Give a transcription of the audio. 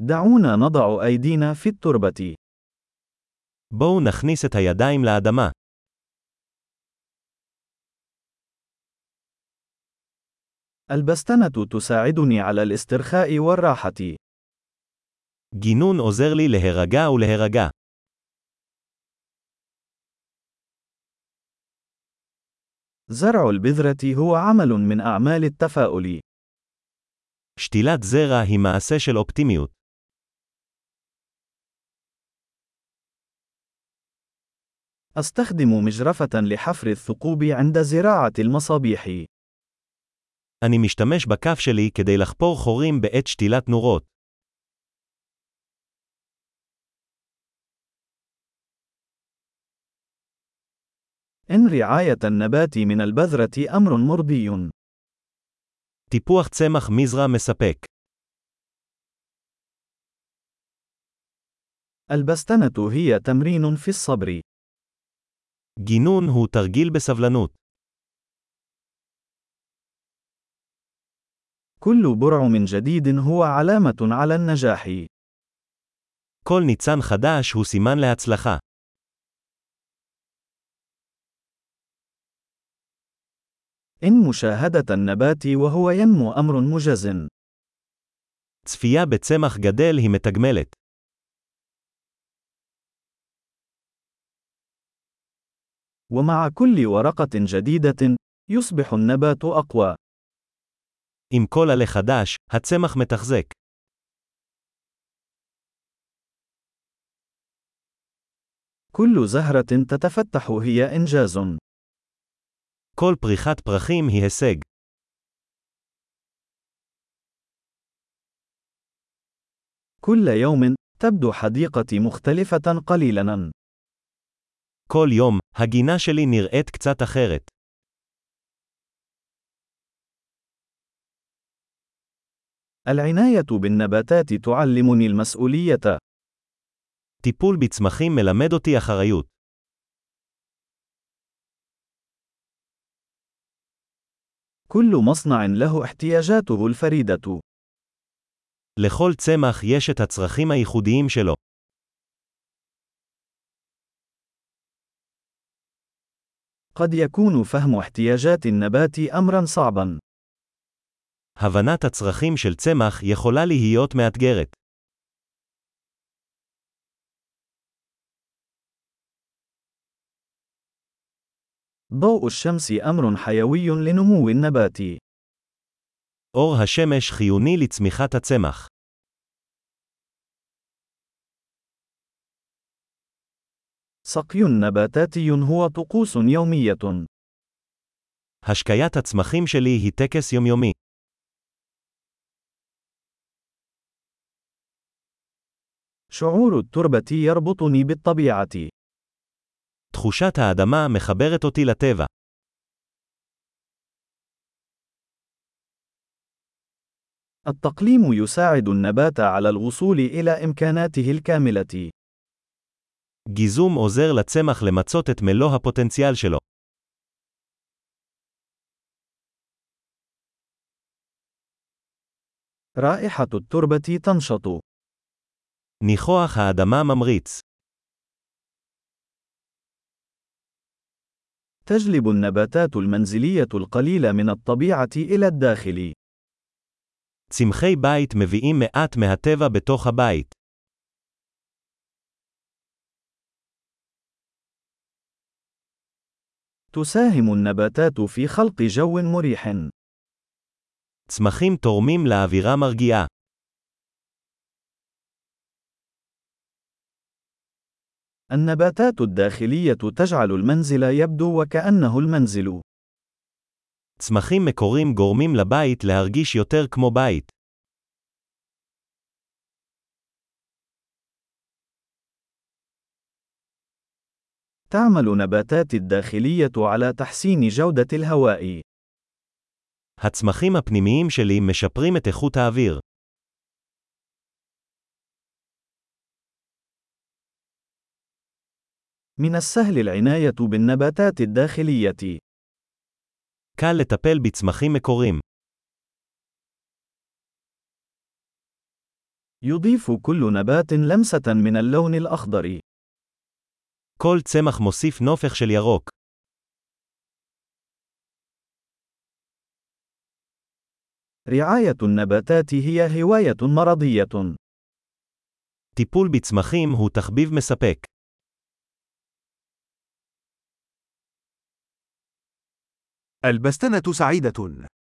دعونا نضع أيدينا في التربة. בואו נכניס את הידיים לאדמה. البستنة تساعدني على الاسترخاء والراحة. גינון עוזר לי להירגע ולהירגע. زرع البذرة هو عمل من أعمال التفاؤل. שתילת זרע היא מעשה של אופטימיות. أستخدم مجرفة لحفر الثقوب عند زراعة المصابيح. אני משתמש בכף שלי כדי לחפור חורים בעת שתילת נורות. إن رعاية النبات من البذرة أمر مرضي. טיפוח צמח מזרע מספק. البستنة هي تمرين في الصبر. גינון הוא תרגיל בסבלנות. كل برعم جديد هو علامة على النجاح. כל ניצן חדש הוא סימן להצלחה. إن مشاهدة النبات وهو ينمو أمر مجز. צפייה בצמח גדל היא מתגמלת. ومع كل ورقة جديدة، يصبح النبات أقوى. עם כל עלה חדש, הצמח מתחזק. كل زهرة تتفتح هي إنجاز. כל פריחת פרחים היא הישג. كل يوم تبدو حديقتي مختلفة قليلا. כל יום, הגינה שלי נראית קצת אחרת. العناية بالنباتات تعلمني المسؤولية. טיפול בצמחים מלמד אותי אחריות. كل مصنع له احتياجاته الفريدة. לכל צמח יש את הצרכים הייחודיים שלו. قد يكون فهم احتياجات النبات أمرا صعبا. הבנת הצרכים של צמח יכולה להיות מאתגרת. ضوء الشمس أمر حيوي لنمو النبات. אור השמש חיוני לצמיחת הצמח. سقي نباتاتي هو طقوس يومية. השקיית הצמחים שלי היא טקס יומיומי. شعور التربة يربطني بالطبيعة. תחושת האדמה מחברת אותי לטבע. التقليم يساعد النبات على الوصول إلى إمكاناته الكاملة. גיזום עוזר לצמח למצות את מלוא הפוטנציאל שלו. رائحة التربة تنشط. ניחוח האדמה ממריץ. تجلب النباتات المنزلية القليلة من الطبيعة إلى الداخل. צמחי בית מביאים מעט מהטבע בתוך הבית. تساهم النباتات في خلق جو مريح. צמחים תורמים לאווירה מרגיעה. النباتات الداخلية تجعل المنزل يبدو وكأنه المنزل. צמחים מקורים גורמים לבית להרגיש יותר כמו בית. تعمل نباتات الداخلية على تحسين جودة الهواء. הצמחים הפנימיים שלי משפרים את איכות האוויר. من السهل العناية بالنباتات الداخلية. קל לטפל בצמחים מקורים. يضيف كل نبات لمسة من اللون الأخضر. כל צמח מוסיף נופך של ירוק. رعاية النباتات هي هواية مرضية. טיפול בצמחים הוא תחביב מספק. البستنة سعيدة.